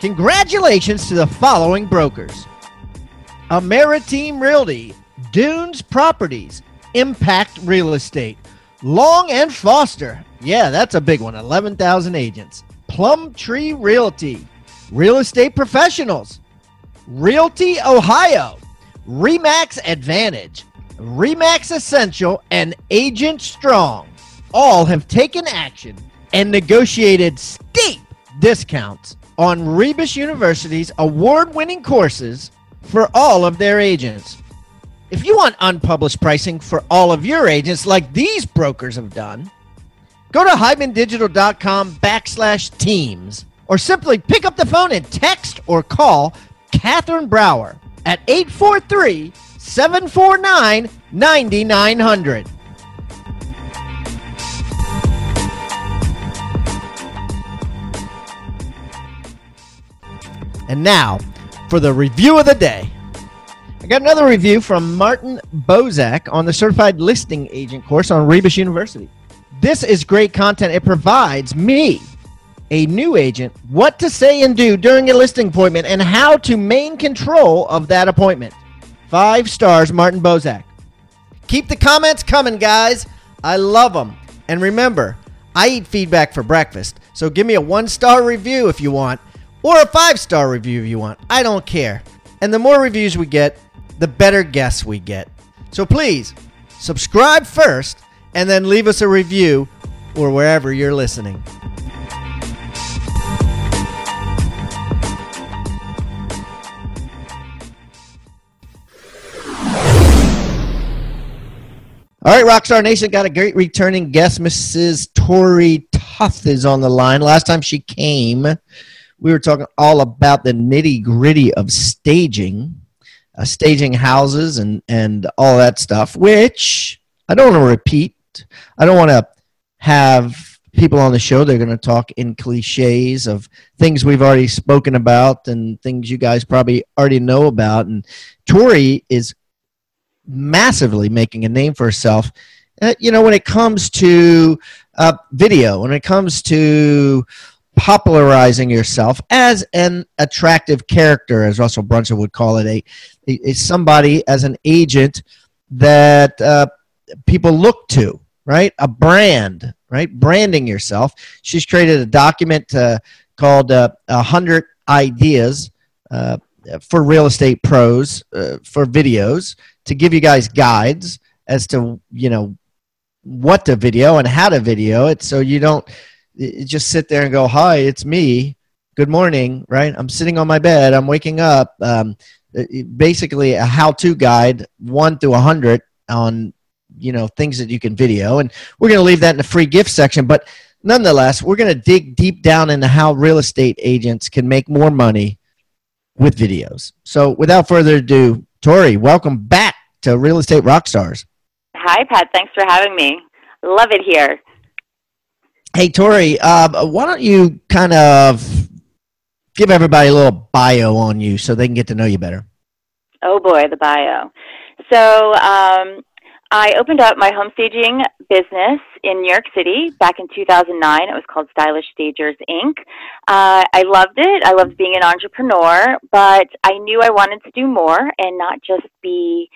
Congratulations to the following brokers Ameriteam Realty, Dunes Properties, Impact Real Estate, Long and Foster. Yeah, that's a big one. 11,000 agents. Plum Tree Realty, Real Estate Professionals, Realty Ohio, Remax Advantage, Remax Essential, and Agent Strong all have taken action and negotiated steep discounts on Rebus University's award winning courses for all of their agents. If you want unpublished pricing for all of your agents, like these brokers have done, go to hibandigital.com backslash teams or simply pick up the phone and text or call Catherine Brower at 843 749 9900. And now for the review of the day. I got another review from Martin Bozak on the Certified Listing Agent course on Rebus University. This is great content. It provides me, a new agent, what to say and do during a listing appointment and how to main control of that appointment. Five stars, Martin Bozak. Keep the comments coming, guys. I love them. And remember, I eat feedback for breakfast, so give me a one star review if you want or a five star review if you want. I don't care. And the more reviews we get, the better guests we get. So please subscribe first and then leave us a review or wherever you're listening. All right, Rockstar Nation got a great returning guest. Mrs. Tori Toth is on the line. Last time she came, we were talking all about the nitty gritty of staging, uh, staging houses and and all that stuff. Which I don't want to repeat. I don't want to have people on the show. They're going to talk in cliches of things we've already spoken about and things you guys probably already know about. And Tori is massively making a name for herself. Uh, you know, when it comes to uh, video, when it comes to popularizing yourself as an attractive character, as Russell Brunson would call it, a, a, somebody as an agent that uh, people look to, right? A brand, right? Branding yourself. She's created a document uh, called uh, 100 Ideas uh, for Real Estate Pros uh, for videos to give you guys guides as to, you know, what to video and how to video it so you don't just sit there and go, "Hi, it's me. Good morning." Right? I'm sitting on my bed. I'm waking up. Um, basically, a how-to guide, one through a hundred, on you know things that you can video, and we're going to leave that in the free gift section. But nonetheless, we're going to dig deep down into how real estate agents can make more money with videos. So, without further ado, Tori, welcome back to Real Estate Rockstars. Hi, Pat. Thanks for having me. Love it here. Hey, Tori, uh, why don't you kind of give everybody a little bio on you so they can get to know you better? Oh, boy, the bio. So, um, I opened up my home staging business in New York City back in 2009. It was called Stylish Stagers Inc. Uh, I loved it. I loved being an entrepreneur, but I knew I wanted to do more and not just be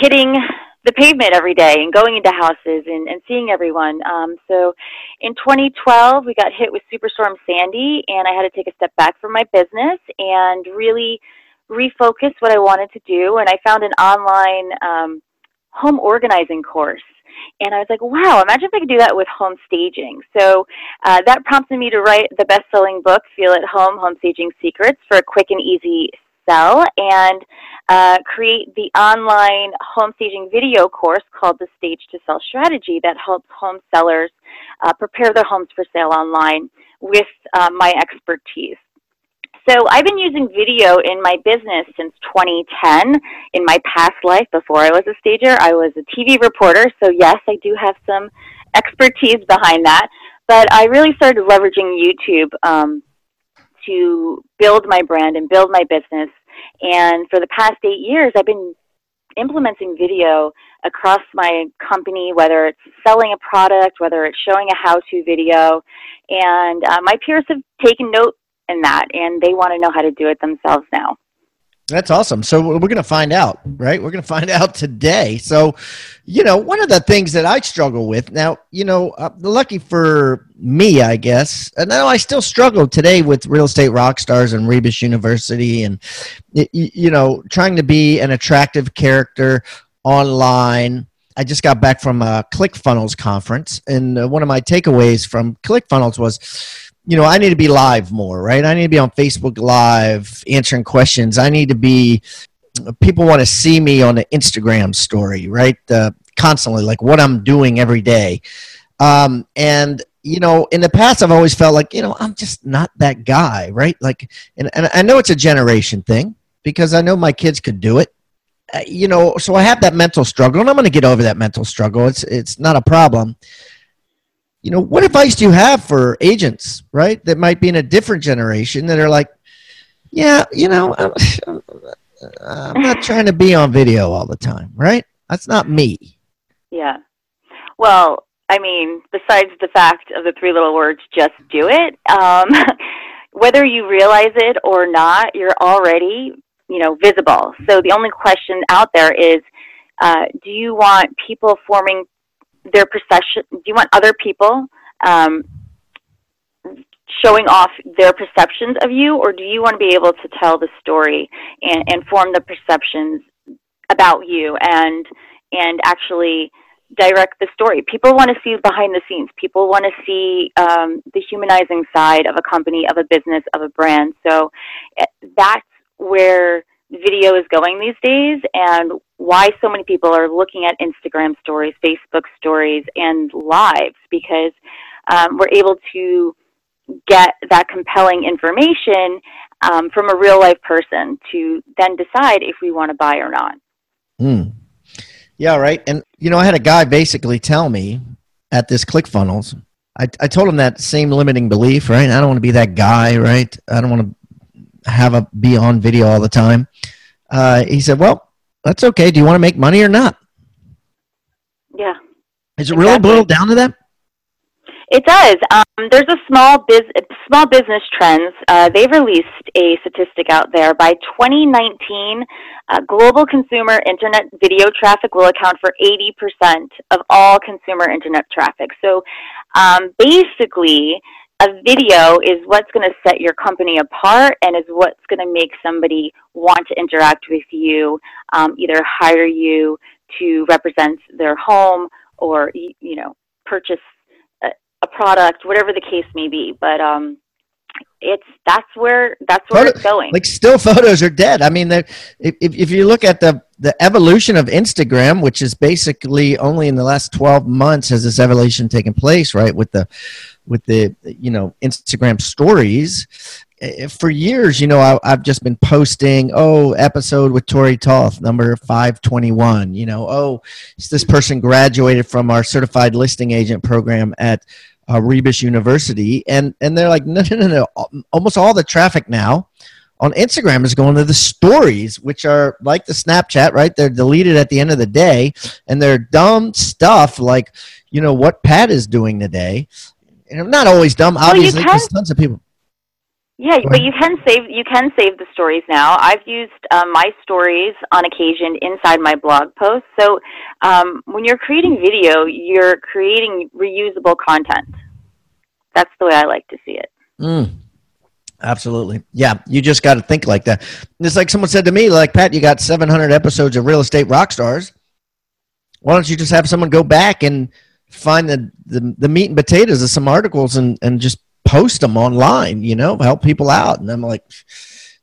hitting the pavement every day and going into houses and, and seeing everyone. Um, so in 2012, we got hit with Superstorm Sandy, and I had to take a step back from my business and really refocus what I wanted to do. And I found an online um, home organizing course. And I was like, wow, imagine if I could do that with home staging. So uh, that prompted me to write the best selling book, Feel at Home Home Staging Secrets, for a quick and easy sell and uh, create the online home staging video course called the Stage to Sell Strategy that helps home sellers uh, prepare their homes for sale online with uh, my expertise. So I've been using video in my business since 2010. In my past life, before I was a stager, I was a TV reporter. So yes, I do have some expertise behind that. But I really started leveraging YouTube um, to build my brand and build my business. And for the past eight years, I've been implementing video across my company, whether it's selling a product, whether it's showing a how-to video. And uh, my peers have taken note in that, and they want to know how to do it themselves now. That's awesome. So we're going to find out, right? We're going to find out today. So, you know, one of the things that I struggle with now, you know, uh, lucky for me, I guess, and now I still struggle today with real estate rock stars and Rebus University, and you know, trying to be an attractive character online. I just got back from a ClickFunnels conference, and uh, one of my takeaways from ClickFunnels was you know, I need to be live more, right? I need to be on Facebook Live answering questions. I need to be, people want to see me on the Instagram story, right? Uh, constantly, like what I'm doing every day. Um, and, you know, in the past, I've always felt like, you know, I'm just not that guy, right? Like, and, and I know it's a generation thing because I know my kids could do it. Uh, you know, so I have that mental struggle, and I'm going to get over that mental struggle. It's it's not a problem you know, what advice do you have for agents, right, that might be in a different generation that are like, yeah, you know, I'm, I'm not trying to be on video all the time, right? That's not me. Yeah. Well, I mean, besides the fact of the three little words, just do it, um, whether you realize it or not, you're already, you know, visible. So the only question out there is, uh, do you want people forming their perception? Do you want other people um, showing off their perceptions of you, or do you want to be able to tell the story and, and form the perceptions about you and and actually direct the story? People want to see behind the scenes. People want to see um, the humanizing side of a company, of a business, of a brand. So eh, that's where video is going these days and why so many people are looking at Instagram stories, Facebook stories, and lives because um, we're able to get that compelling information um, from a real life person to then decide if we want to buy or not. Mm. Yeah, right. And, you know, I had a guy basically tell me at this ClickFunnels, I, I told him that same limiting belief, right? I don't want to be that guy, right? I don't want to have a be on video all the time. Uh, he said, "Well, that's okay. Do you want to make money or not?" Yeah. Is it exactly. really boiled down to that? It does. Um, there's a small biz, small business trends. Uh, they've released a statistic out there. By 2019, uh, global consumer internet video traffic will account for 80% of all consumer internet traffic. So, um, basically, a video is what's going to set your company apart and is what's going to make somebody want to interact with you, um, either hire you to represent their home or you know purchase a, a product, whatever the case may be. But um, it's that's where that's where Photo, it's going. Like still photos are dead. I mean, that if if you look at the the evolution of Instagram, which is basically only in the last twelve months has this evolution taken place, right? With the with the you know Instagram stories. Eh, for years, you know, I, have just been posting, oh, episode with Tori Toth, number 521. You know, oh, this person graduated from our certified listing agent program at uh, Rebus University. And, and they're like, no, no, no, no. Almost all the traffic now on Instagram is going to the stories, which are like the Snapchat, right? They're deleted at the end of the day. And they're dumb stuff like, you know, what Pat is doing today and not always dumb. Well, obviously, there's tons of people. Yeah, but you can save you can save the stories now. I've used um, my stories on occasion inside my blog posts. So um, when you're creating video, you're creating reusable content. That's the way I like to see it. Mm. Absolutely. Yeah, you just got to think like that. It's like someone said to me, like, Pat, you got 700 episodes of Real Estate Rock Stars. Why don't you just have someone go back and – find the, the, the meat and potatoes of some articles and, and just post them online, you know, help people out. And I'm like,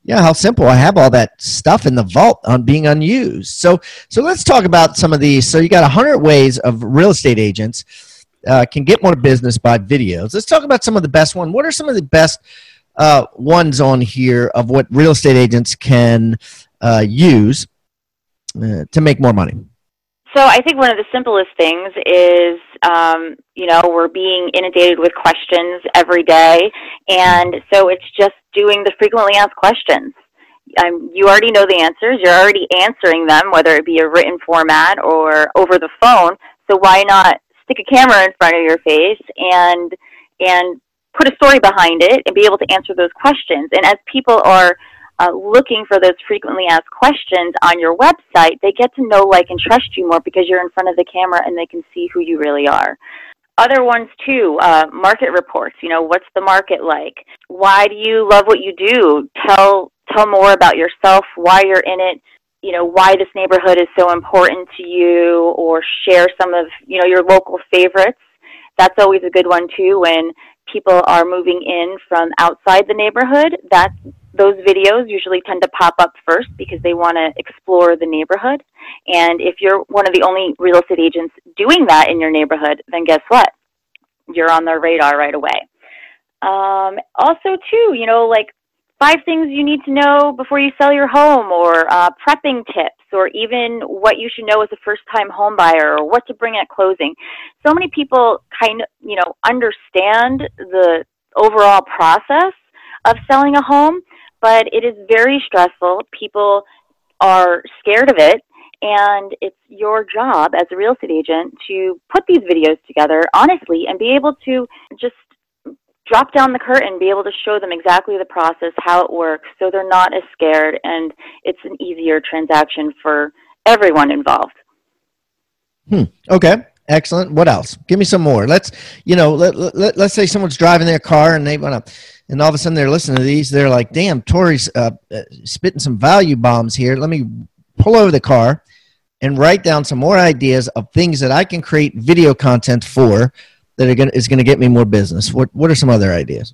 yeah, how simple. I have all that stuff in the vault on being unused. So, so let's talk about some of these. So you got a hundred ways of real estate agents uh, can get more business by videos. Let's talk about some of the best ones. What are some of the best uh, ones on here of what real estate agents can uh, use uh, to make more money? So I think one of the simplest things is, um, you know, we're being inundated with questions every day, and so it's just doing the frequently asked questions. Um, you already know the answers. You're already answering them, whether it be a written format or over the phone. So why not stick a camera in front of your face and and put a story behind it and be able to answer those questions? And as people are uh, looking for those frequently asked questions on your website, they get to know, like, and trust you more because you're in front of the camera and they can see who you really are. Other ones too, uh, market reports. You know, what's the market like? Why do you love what you do? Tell tell more about yourself, why you're in it. You know, why this neighborhood is so important to you, or share some of you know your local favorites. That's always a good one too. When people are moving in from outside the neighborhood, that's those videos usually tend to pop up first because they want to explore the neighborhood. And if you're one of the only real estate agents doing that in your neighborhood, then guess what? You're on their radar right away. Um, also, too, you know, like five things you need to know before you sell your home, or uh, prepping tips, or even what you should know as a first-time home buyer, or what to bring at closing. So many people kind of, you know, understand the overall process of selling a home, but it is very stressful. People are scared of it, and it's your job as a real estate agent to put these videos together honestly and be able to just drop down the curtain, be able to show them exactly the process, how it works, so they're not as scared, and it's an easier transaction for everyone involved. Hmm. Okay. Excellent. What else? Give me some more. Let's, you know, let, let, let's say someone's driving their car and they want to and all of a sudden they're listening to these. They're like, "Damn, Tori's uh, spitting some value bombs here. Let me pull over the car and write down some more ideas of things that I can create video content for that are gonna is gonna get me more business." What What are some other ideas?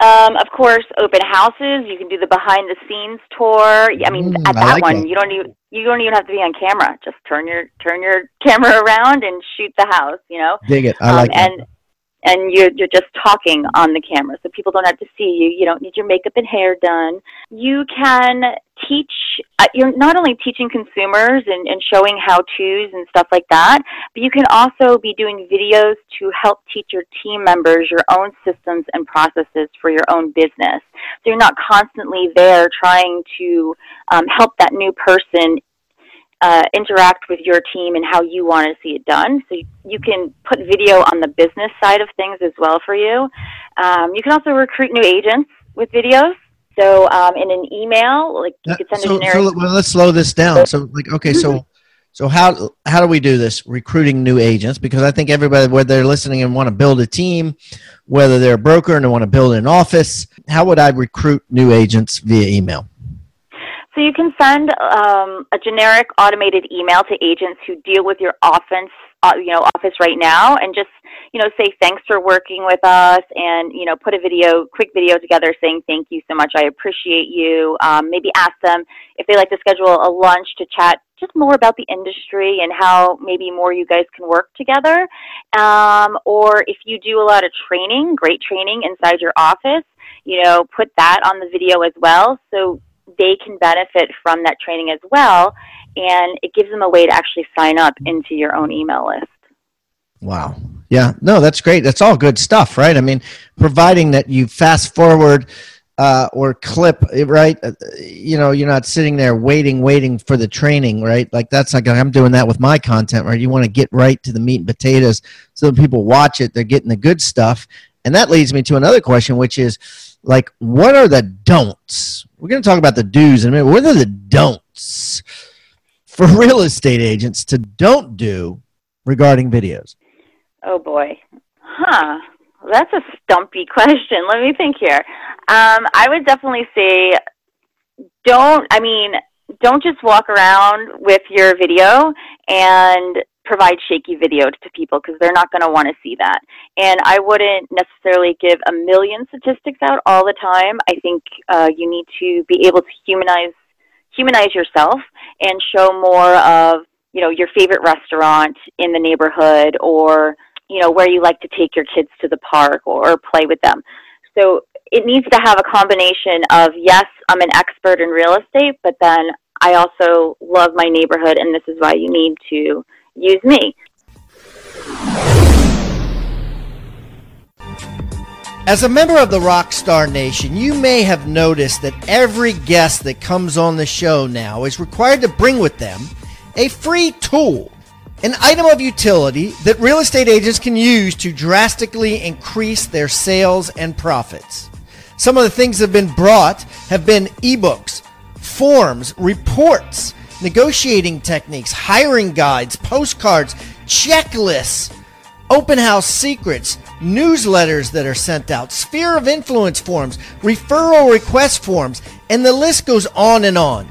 Um, of course, open houses. You can do the behind the scenes tour. I mean, mm, at that like one, that. you don't even you don't even have to be on camera. Just turn your turn your camera around and shoot the house. You know, dig it. I um, like and, that and you're, you're just talking on the camera so people don't have to see you. You don't need your makeup and hair done. You can teach uh, you're not only teaching consumers and, and showing how to's and stuff like that but you can also be doing videos to help teach your team members your own systems and processes for your own business. So you're not constantly there trying to um, help that new person uh, interact with your team and how you want to see it done. So you, you, can put video on the business side of things as well for you. Um, you can also recruit new agents with videos. So um, in an email, like you could send so, a generic. So well, let's slow this down. So like, okay, so so how how do we do this recruiting new agents? Because I think everybody, whether they're listening and want to build a team, whether they're a broker and they want to build an office, how would I recruit new agents via email? So you can send um, a generic automated email to agents who deal with your office, uh, you know, office right now, and just you know say thanks for working with us, and you know put a video, quick video together saying thank you so much, I appreciate you. Um, maybe ask them if they like to schedule a lunch to chat just more about the industry and how maybe more you guys can work together. Um, or if you do a lot of training, great training inside your office, you know, put that on the video as well. So they can benefit from that training as well. And it gives them a way to actually sign up into your own email list. Wow. Yeah. No, that's great. That's all good stuff, right? I mean, providing that you fast forward uh, or clip, right? Uh, you know, you're not sitting there waiting, waiting for the training, right? Like that's like I'm doing that with my content, right? You want to get right to the meat and potatoes so people watch it, they're getting the good stuff. And that leads me to another question, which is like, what are the don'ts? We're going to talk about the do's in a minute. What are the don'ts for real estate agents to don't do regarding videos? Oh boy. Huh. That's a stumpy question. Let me think here. Um, I would definitely say don't, I mean, don't just walk around with your video and provide shaky video to people because they're not going to want to see that. And I wouldn't necessarily give a million statistics out all the time. I think uh, you need to be able to humanize humanize yourself and show more of you know your favorite restaurant in the neighborhood or you know, where you like to take your kids to the park or, or play with them. So it needs to have a combination of yes, I'm an expert in real estate, but then I also love my neighborhood, and this is why you need to use me. As a member of the Rockstar Nation, you may have noticed that every guest that comes on the show now is required to bring with them a free tool, an item of utility that real estate agents can use to drastically increase their sales and profits. Some of the things that have been brought have been ebooks, forms, reports, negotiating techniques, hiring guides, postcards, checklists, open house secrets, newsletters that are sent out, sphere of influence forms, referral request forms, and the list goes on and on.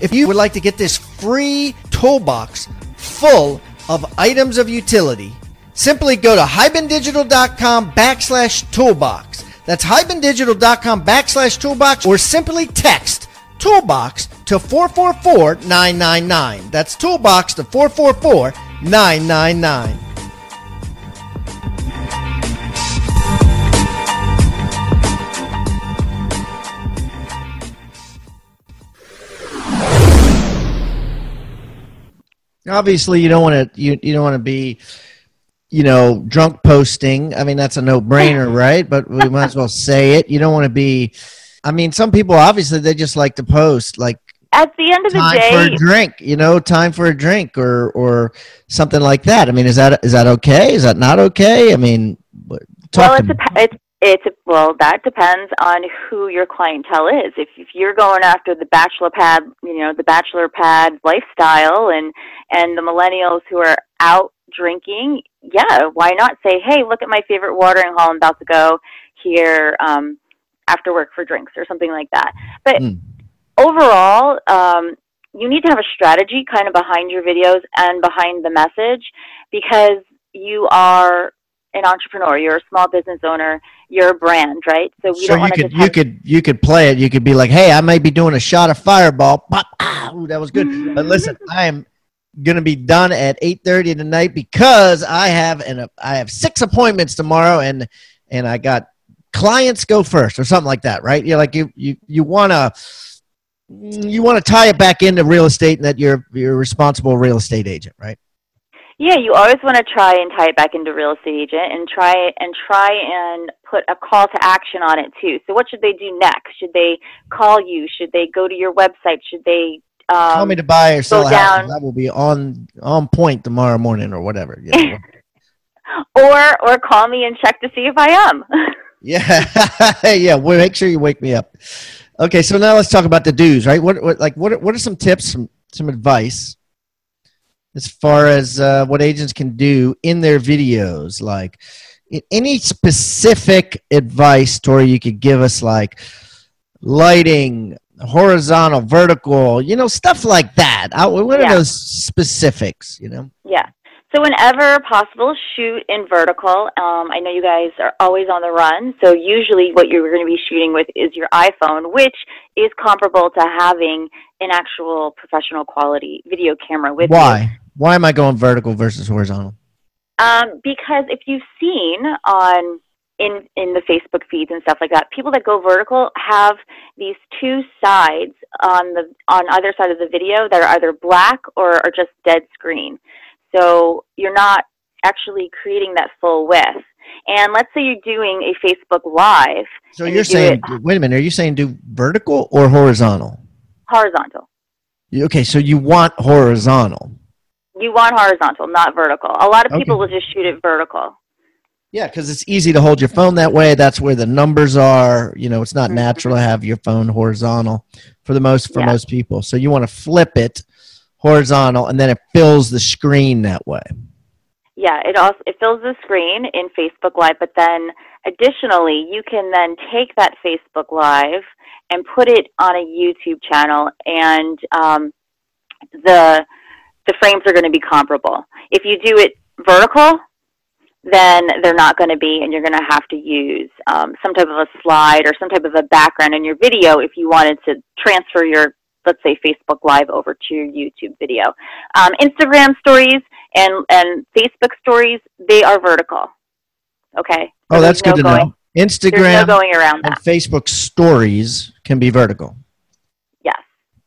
If you would like to get this free toolbox full of items of utility, simply go to hibandigital.com backslash toolbox. That's hibandigital.com backslash toolbox or simply text toolbox to 444 999. That's toolbox to 444 999. obviously you don't want to you, you don't want to be you know drunk posting i mean that's a no-brainer right but we might as well say it you don't want to be i mean some people obviously they just like to post like at the end of the time day for a drink you know time for a drink or or something like that i mean is that is that okay is that not okay i mean well it's, a, it's it's well, that depends on who your clientele is. If if you're going after the bachelor pad, you know, the bachelor pad lifestyle, and and the millennials who are out drinking, yeah, why not say, hey, look at my favorite watering hole. I'm about to go here um, after work for drinks or something like that. But mm. Overall, um, you need to have a strategy kind of behind your videos and behind the message because you are an entrepreneur, you're a small business owner, you're a brand, right? So we so don't you could you could you could play it. You could be like, hey, I might be doing a shot of Fireball. Pop, ah, ooh, that was good. but listen, I am gonna be done at eight thirty tonight because I have an I have six appointments tomorrow, and and I got clients go first or something like that, right? You're like you you you wanna you want to tie it back into real estate and that you're you're a responsible real estate agent, right? Yeah, you always want to try and tie it back into real estate agent and try and try and put a call to action on it too. So what should they do next? Should they call you? Should they go to your website? Should they um, tell me to buy or sell a house? That will be on on point tomorrow morning or whatever. Yeah. or or call me and check to see if I am. yeah, yeah. Well, make sure you wake me up. Okay, so now let's talk about the do's. Right? What, what like what what are some tips, some some advice as far as uh, what agents can do in their videos like any specific advice tori you could give us like lighting horizontal vertical you know stuff like that what are yeah. those specifics you know yeah so whenever possible shoot in vertical um, i know you guys are always on the run so usually what you're going to be shooting with is your iphone which is comparable to having an actual professional quality video camera with why you. Why am I going vertical versus horizontal? Um, because if you've seen on in in the Facebook feeds and stuff like that, people that go vertical have these two sides on the on either side of the video that are either black or are just dead screen. So you're not actually creating that full width. And let's say you're doing a Facebook Live. So you're you saying, it, wait a minute, are you saying do vertical or horizontal? Horizontal. Okay, so you want horizontal. You want horizontal, not vertical. A lot of people okay. will just shoot it vertical. Yeah, because it's easy to hold your phone that way. That's where the numbers are. You know, it's not mm-hmm. natural to have your phone horizontal for the most for yeah. most people. So you want to flip it horizontal, and then it fills the screen that way. Yeah, it also it fills the screen in Facebook Live, but then additionally, you can then take that Facebook Live and put it on a YouTube channel, and um, the the frames are going to be comparable. If you do it vertical, then they're not going to be, and you're going to have to use um, some type of a slide or some type of a background in your video if you wanted to transfer your, let's say, Facebook Live over to your YouTube video. Um, Instagram stories, and and Facebook stories they are vertical. Okay. So oh, that's good no to going, know. Instagram no going around that. and Facebook stories can be vertical. Yes.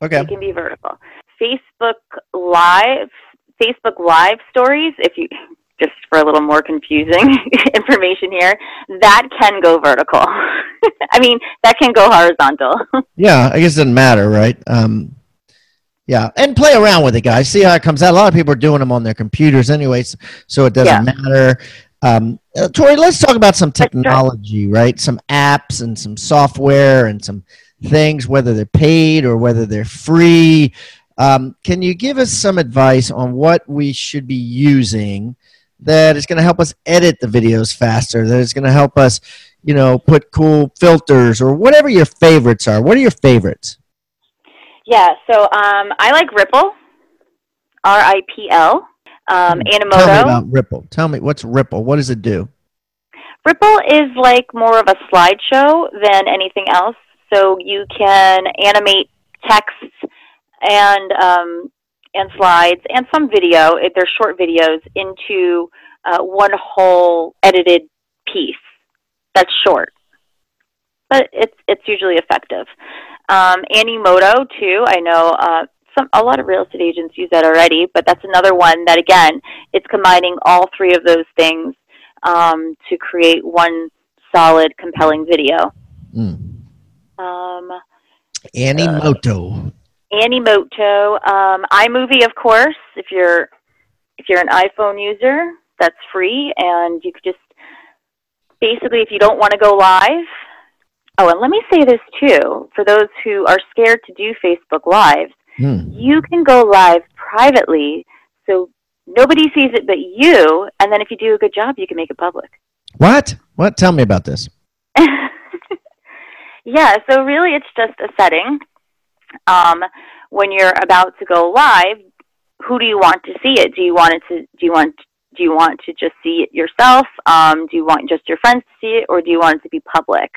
Okay. It can be vertical. Facebook Live, Facebook Live stories. If you just for a little more confusing information here, that can go vertical. I mean, that can go horizontal. yeah, I guess it doesn't matter, right? Um, yeah, and play around with it, guys. See how it comes out. A lot of people are doing them on their computers, anyways, so it doesn't yeah. matter. Um, uh, Tori, let's talk about some technology, right? Some apps and some software and some things, whether they're paid or whether they're free. Um, can you give us some advice on what we should be using that is going to help us edit the videos faster? That is going to help us, you know, put cool filters or whatever your favorites are. What are your favorites? Yeah, so um, I like Ripl, R I P L. Um, Animoto. Tell me about Ripl. Tell me what's Ripl. What does it do? Ripl is like more of a slideshow than anything else. So you can animate text and um, and slides and some video. They're short videos into uh, one whole edited piece. That's short, but it's it's usually effective. Um, Animoto too. I know uh, some a lot of real estate agents use that already, but that's another one that again it's combining all three of those things um, to create one solid, compelling video. Mm. Um, Animoto. Uh, Animoto. Um, iMovie, of course. If you're if you're an iPhone user, that's free, and you could just basically, if you don't want to go live. Oh, and let me say this too for those who are scared to do Facebook Lives Hmm. You can go live privately, so nobody sees it but you. And then if you do a good job, you can make it public. What? What? Tell me about this. yeah. So really, it's just a setting. Um, when you're about to go live, who do you want to see it? Do you want it to? Do you want? Do you want to just see it yourself? Um, do you want just your friends to see it, or do you want it to be public?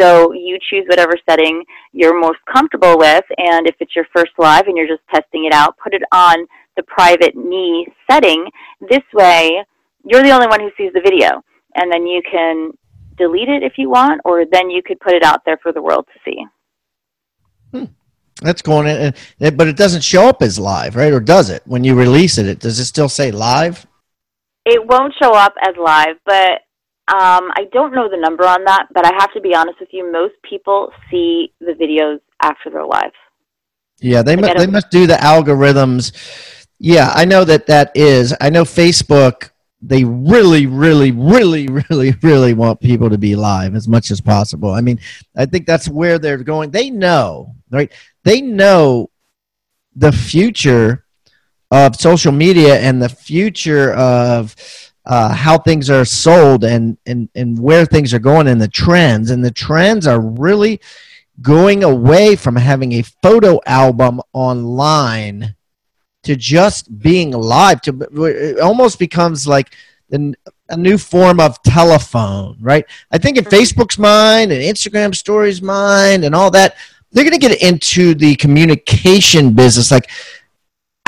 So you choose whatever setting you're most comfortable with, and if it's your first live and you're just testing it out, put it on the private me setting. This way, you're the only one who sees the video, and then you can delete it if you want, or then you could put it out there for the world to see. Hmm. That's going in, but it doesn't show up as live, right? Or does it? When you release it, it does it still say live? It won't show up as live, but um, I don't know the number on that, but I have to be honest with you. Most people see the videos after they're live. Yeah, they must, they must do the algorithms. Yeah, I know that that is. I know Facebook. They really, really, really, really, really want people to be live as much as possible. I mean, I think that's where they're going. They know, right? They know the future of social media and the future of uh, how things are sold and, and, and where things are going and the trends. And the trends are really going away from having a photo album online to just being live. To it almost becomes like the, a new form of telephone, right? I think in Facebook's mind and Instagram stories mind and all that, they're going to get into the communication business, like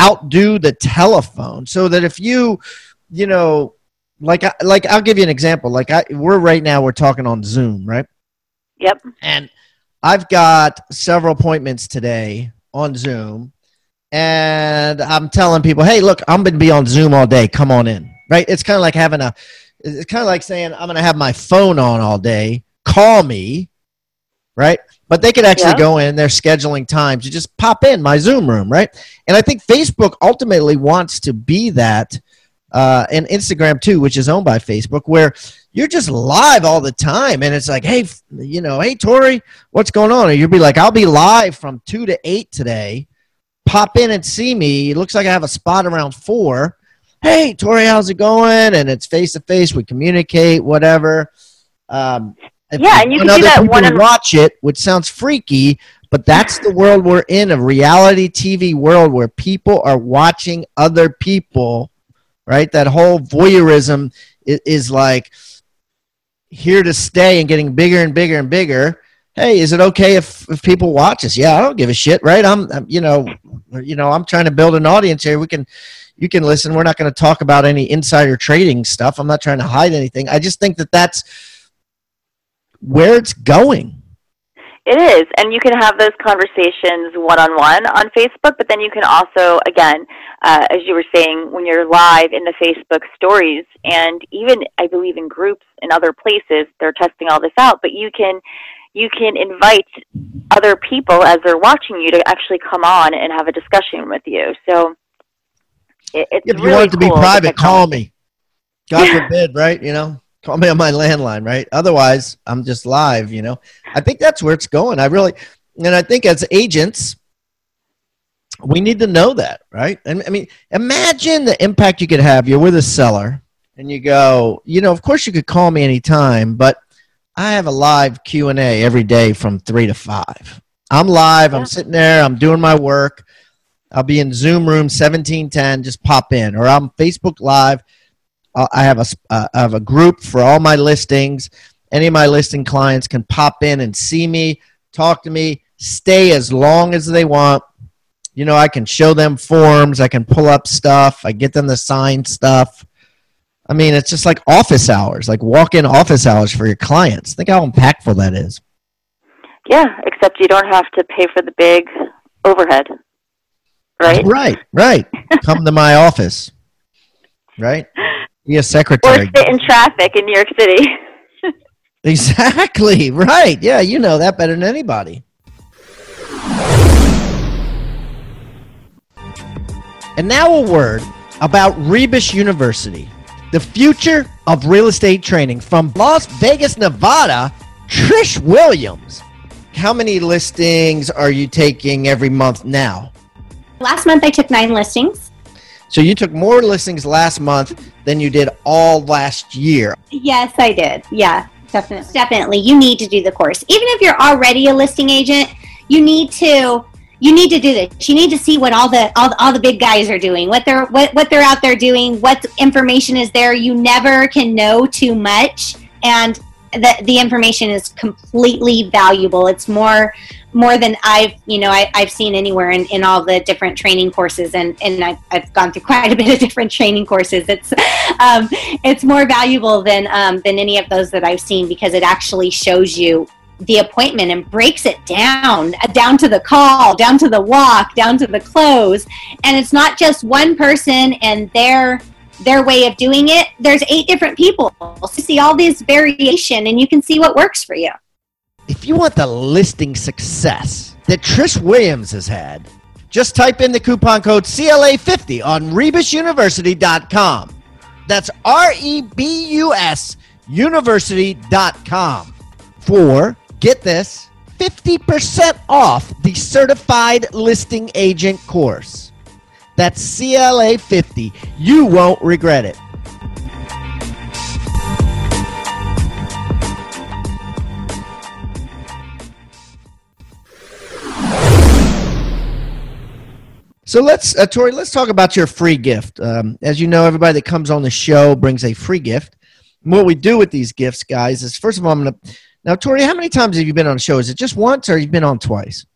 outdo the telephone, so that if you, you know, like I, like I'll give you an example. Like I we're right now we're talking on Zoom, right? Yep. And I've got several appointments today on Zoom and I'm telling people, "Hey, look, I'm going to be on Zoom all day. Come on in." Right? It's kind of like having a it's kind of like saying I'm going to have my phone on all day. Call me. Right? But they could actually go in, they're scheduling times. You just pop in my Zoom room, right? And I think Facebook ultimately wants to be that uh, and Instagram too, which is owned by Facebook, where you're just live all the time. And it's like, hey, you know, hey, Tori, what's going on? Or you'll be like, I'll be live from 2 to 8 today. Pop in and see me. It looks like I have a spot around 4. Hey, Tori, how's it going? And it's face to face. We communicate, whatever. Um, yeah, and you can do that one and watch it, which sounds freaky, but that's the world we're in a reality TV world where people are watching other people right? That whole voyeurism is, is like here to stay and getting bigger and bigger and bigger. Hey, is it okay if, if people watch us? Yeah, I don't give a shit, right? I'm, I'm you know, you know, I'm trying to build an audience here. We can, you can listen. We're not going to talk about any insider trading stuff. I'm not trying to hide anything. I just think that that's where it's going. It is, and you can have those conversations one on one on Facebook, but then you can also, again, uh, as you were saying, when you're live in the Facebook stories, and even I believe in groups in other places, they're testing all this out. But you can you can invite other people as they're watching you to actually come on and have a discussion with you. So it, it's if you really want it to be private, call me. God forbid, right? You know, call me on my landline, right? Otherwise, I'm just live. You know, I think that's where it's going. I really, and I think as agents, we need to know that, right? And I mean, imagine the impact you could have. You're with a seller, and you go, you know, of course you could call me anytime, but I have a live Q and A every day from three to five. I'm live. I'm sitting there. I'm doing my work. I'll be in Zoom room 1710. Just pop in, or I'm Facebook Live. Uh, I have a uh, I have a group for all my listings. Any of my listing clients can pop in and see me, talk to me, stay as long as they want. You know, I can show them forms. I can pull up stuff. I get them to sign stuff. I mean, it's just like office hours, like walk-in office hours for your clients. Think how impactful that is. Yeah, except you don't have to pay for the big overhead, right? Right, right. Come to my office. Right? Be a secretary. Or sit in traffic in New York City. Exactly. Right. Yeah, you know that better than anybody. And now a word about Rebus University, the future of real estate training from Las Vegas, Nevada, Trish Williams. How many listings are you taking every month now? Last month I took nine listings. So you took more listings last month than you did all last year. Yes, I did. Yeah, definitely. Definitely. You need to do the course. Even if you're already a listing agent, you need to you need to do this. You need to see what all the all, all the big guys are doing, what they're what, what they're out there doing, what information is there. You never can know too much and the, the information is completely valuable. It's more more than I've you know I, I've seen anywhere in, in all the different training courses and and I've, I've gone through quite a bit of different training courses. It's um, it's more valuable than um, than any of those that I've seen because it actually shows you the appointment and breaks it down down to the call, down to the walk, down to the close, and it's not just one person and their their way of doing it. There's eight different people. So you see all this variation, and you can see what works for you. If you want the listing success that Trish Williams has had, just type in the coupon code CLA50 on rebusuniversity.com. That's R E B U S university.com for, get this, 50% off the certified listing agent course. That's CLA50. You won't regret it. So let's, uh, Tori, let's talk about your free gift. Um, as you know, everybody that comes on the show brings a free gift. And what we do with these gifts, guys, is first of all, I'm going to. Now, Tori, how many times have you been on the show? Is it just once or you've been on twice?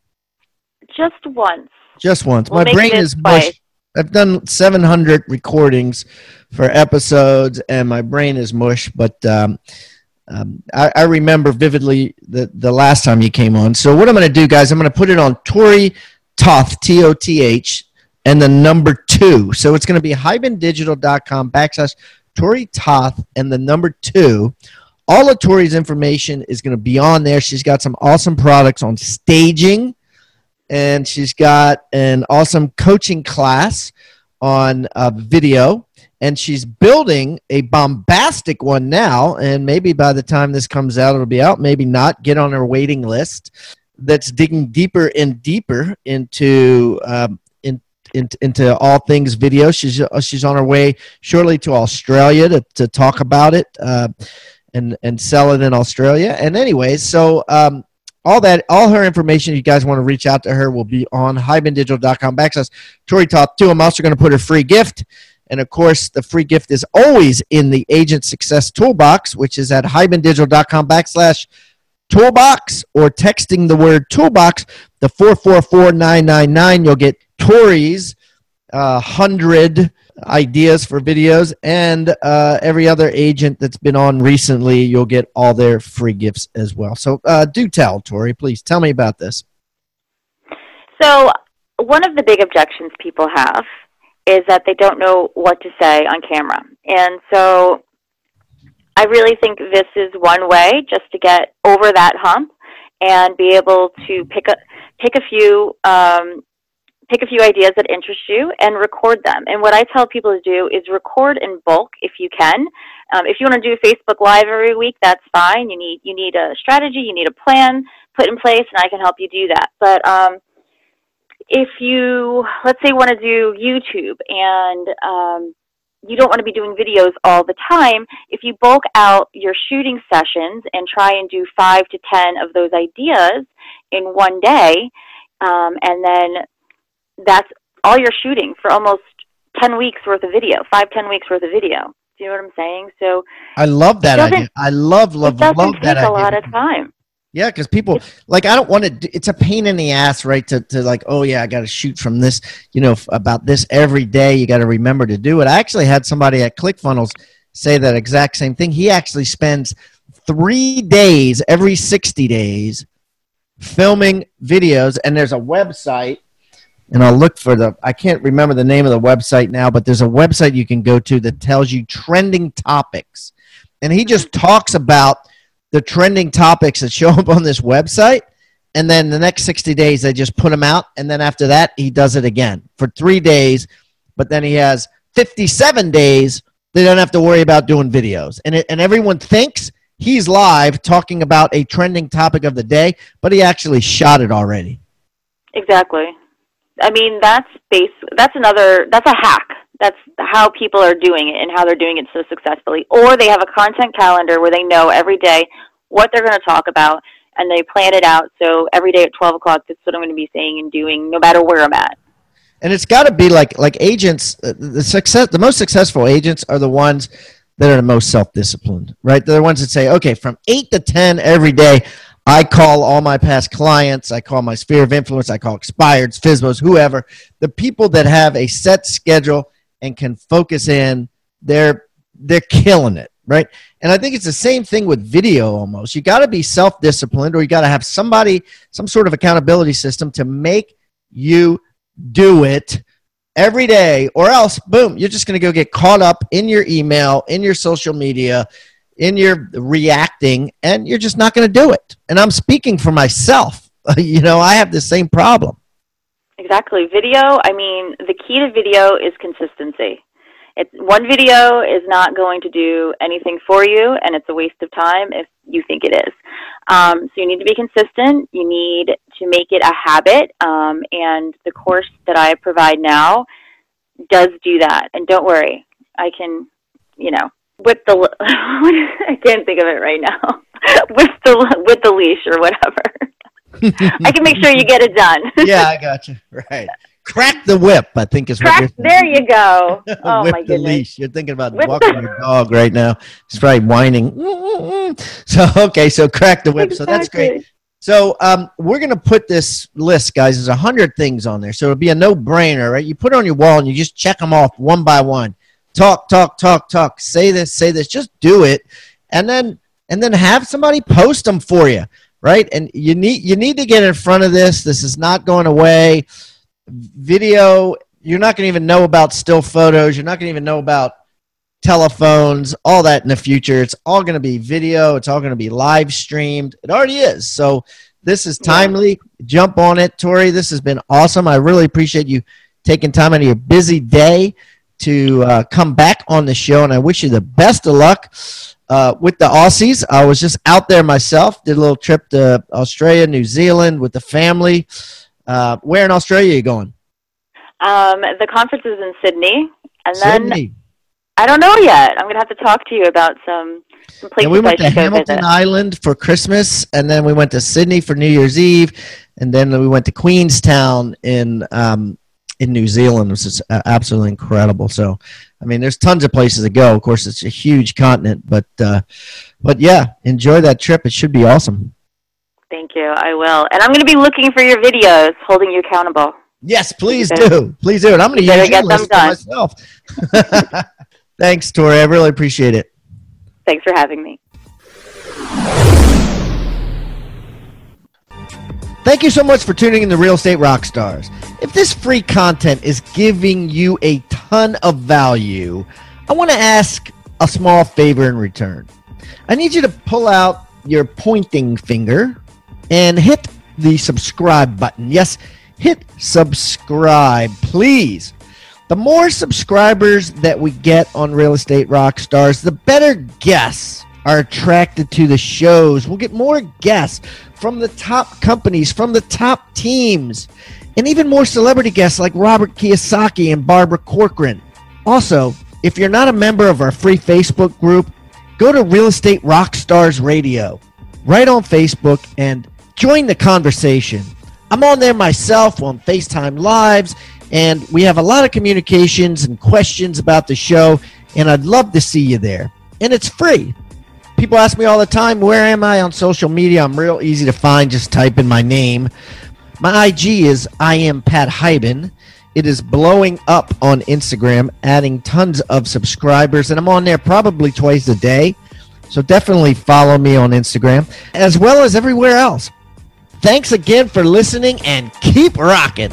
Just once. Just once. We'll My brain is twice. mush. I've done 700 recordings for episodes, and my brain is mush. But um, um, I, I remember vividly the, the last time you came on. So what I'm going to do, guys, I'm going to put it on Tori Toth, T O T H, and the number two. So it's going to be hibandigital.com backslash Tori Toth and the number two. All of Tori's information is going to be on there. She's got some awesome products on staging and she's got an awesome coaching class on uh, video and she's building a bombastic one now and maybe by the time this comes out it'll be out maybe not get on her waiting list that's digging deeper and deeper into um, in, in, into all things video she's uh, she's on her way shortly to australia to, to talk about it uh, and and sell it in australia and anyways so um, all that, all her information, you guys want to reach out to her, will be on hibandigital.com backslash Tori Toth 2. I'm also going to put a free gift. And of course, the free gift is always in the Agent Success Toolbox, which is at hibandigital.com backslash toolbox or texting the word toolbox the 444999. You'll get Tori's uh, 100 ideas for videos, and uh, every other agent that's been on recently, you'll get all their free gifts as well. So uh, do tell, Tori, please tell me about this. So, one of the big objections people have is that they don't know what to say on camera. And so, I really think this is one way just to get over that hump and be able to pick a pick a few um, pick a few ideas that interest you and record them. And what I tell people to do is record in bulk if you can. Um, if you want to do Facebook Live every week, that's fine. You need you need a strategy, you need a plan put in place, and I can help you do that. But um, if you let's say want to do YouTube and um, you don't want to be doing videos all the time, if you bulk out your shooting sessions and try and do five to ten of those ideas in one day, um, and then that's all you're shooting for almost 10 weeks worth of video, five ten weeks worth of video. Do you know what I'm saying? So I love that idea. I love, love, that it love that take idea. a lot of time. Yeah, because people like I don't want to. It's a pain in the ass, right? To to like, oh yeah, I got to shoot from this, you know, about this every day. You got to remember to do it. I actually had somebody at ClickFunnels say that exact same thing. He actually spends three days every sixty days filming videos, and there's a website and I'll look for the I can't remember the name of the website now, but there's a website you can go to that tells you trending topics. And he just talks about the trending topics that show up on this website and then the next 60 days they just put them out and then after that he does it again for 3 days, but then he has 57 days they don't have to worry about doing videos. And it, and everyone thinks he's live talking about a trending topic of the day, but he actually shot it already. Exactly. I mean, that's base. That's another. That's a hack. That's how people are doing it and how they're doing it so successfully. Or they have a content calendar where they know every day what they're going to talk about and they plan it out. So every day at twelve o'clock, that's what I'm going to be saying and doing, no matter where I'm at. And it's got to be like like agents. uh, The success, the most successful agents are the ones that are the most self-disciplined, right? They're the ones that say, okay, from eight to ten every day, I call all my past clients. I call my sphere of influence. I call expireds, FSBOs, whoever. The people that have a set schedule and can focus in, they're they're killing it, right? And I think it's the same thing with video almost. You got to be self-disciplined, or you got to have somebody, some sort of accountability system to make you do it every day, or else, boom, you're just going to go get caught up in your email, in your social media, in your reacting, and you're just not going to do it. And I'm speaking for myself. you know, I have the same problem. Exactly. Video, I mean, the key to video is consistency. It, one video is not going to do anything for you, and it's a waste of time if you think it is. Um, so you need to be consistent. You need to make it a habit, um, and the course that I provide now does do that. And don't worry, I can, you know, with the I can't think of it right now. with the with the leash or whatever. I can make sure you get it done. yeah, I got you. Right. Crack the whip, I think is Crack, what there you go. Oh whip my the goodness. leash. You're thinking about Whip walking the- your dog right now. It's probably whining. So okay, so crack the whip. So that's great. So um, we're gonna put this list, guys. There's a hundred things on there, so it'll be a no-brainer, right? You put it on your wall and you just check them off one by one. Talk, talk, talk, talk. Say this, say this. Just do it, and then and then have somebody post them for you, right? And you need you need to get in front of this. This is not going away. Video, you're not gonna even know about still photos. You're not gonna even know about telephones, all that in the future. It's all going to be video. It's all going to be live streamed. It already is. So this is timely. Jump on it, Tori. This has been awesome. I really appreciate you taking time out of your busy day to uh, come back on the show, and I wish you the best of luck. Uh, with the Aussies, I was just out there myself. Did a little trip to Australia, New Zealand with the family. Uh, where in Australia are you going? Um, the conference is in Sydney, and then I don't know yet. I'm gonna have to talk to you about some some places we went I to Hamilton. Island for Christmas, and then we went to Sydney for New Year's Eve, and then we went to Queenstown in um, in New Zealand, which is uh, absolutely incredible. So, I mean, there's tons of places to go. Of course, it's a huge continent, but uh, but yeah, enjoy that trip. It should be awesome. Thank you. I will, and I'm gonna be looking for your videos, holding you accountable. Yes, please do. Please do. And I'm going to use your list for myself. Thanks, Tori. I really appreciate it. Thanks for having me. Thank you so much for tuning in to Real Estate Rockstars. If this free content is giving you a ton of value, I want to ask a small favor in return. I need you to pull out your pointing finger and hit the subscribe button. Yes, hit subscribe, please. The more subscribers that we get on Real Estate Rockstars, the better guests are attracted to the shows. We'll get more guests from the top companies, from the top teams, and even more celebrity guests like Robert Kiyosaki and Barbara Corcoran. Also, if you're not a member of our free Facebook group, go to Real Estate Rockstars Radio right on Facebook and join the conversation. I'm on there myself on FaceTime Lives, and we have a lot of communications and questions about the show, and I'd love to see you there. And it's free. People ask me all the time, where am I on social media? I'm real easy to find. Just type in my name. My IG is I am Pat Hiban. It is blowing up on Instagram, adding tons of subscribers, and I'm on there probably twice a day. So definitely follow me on Instagram as well as everywhere else. Thanks again for listening and keep rocking.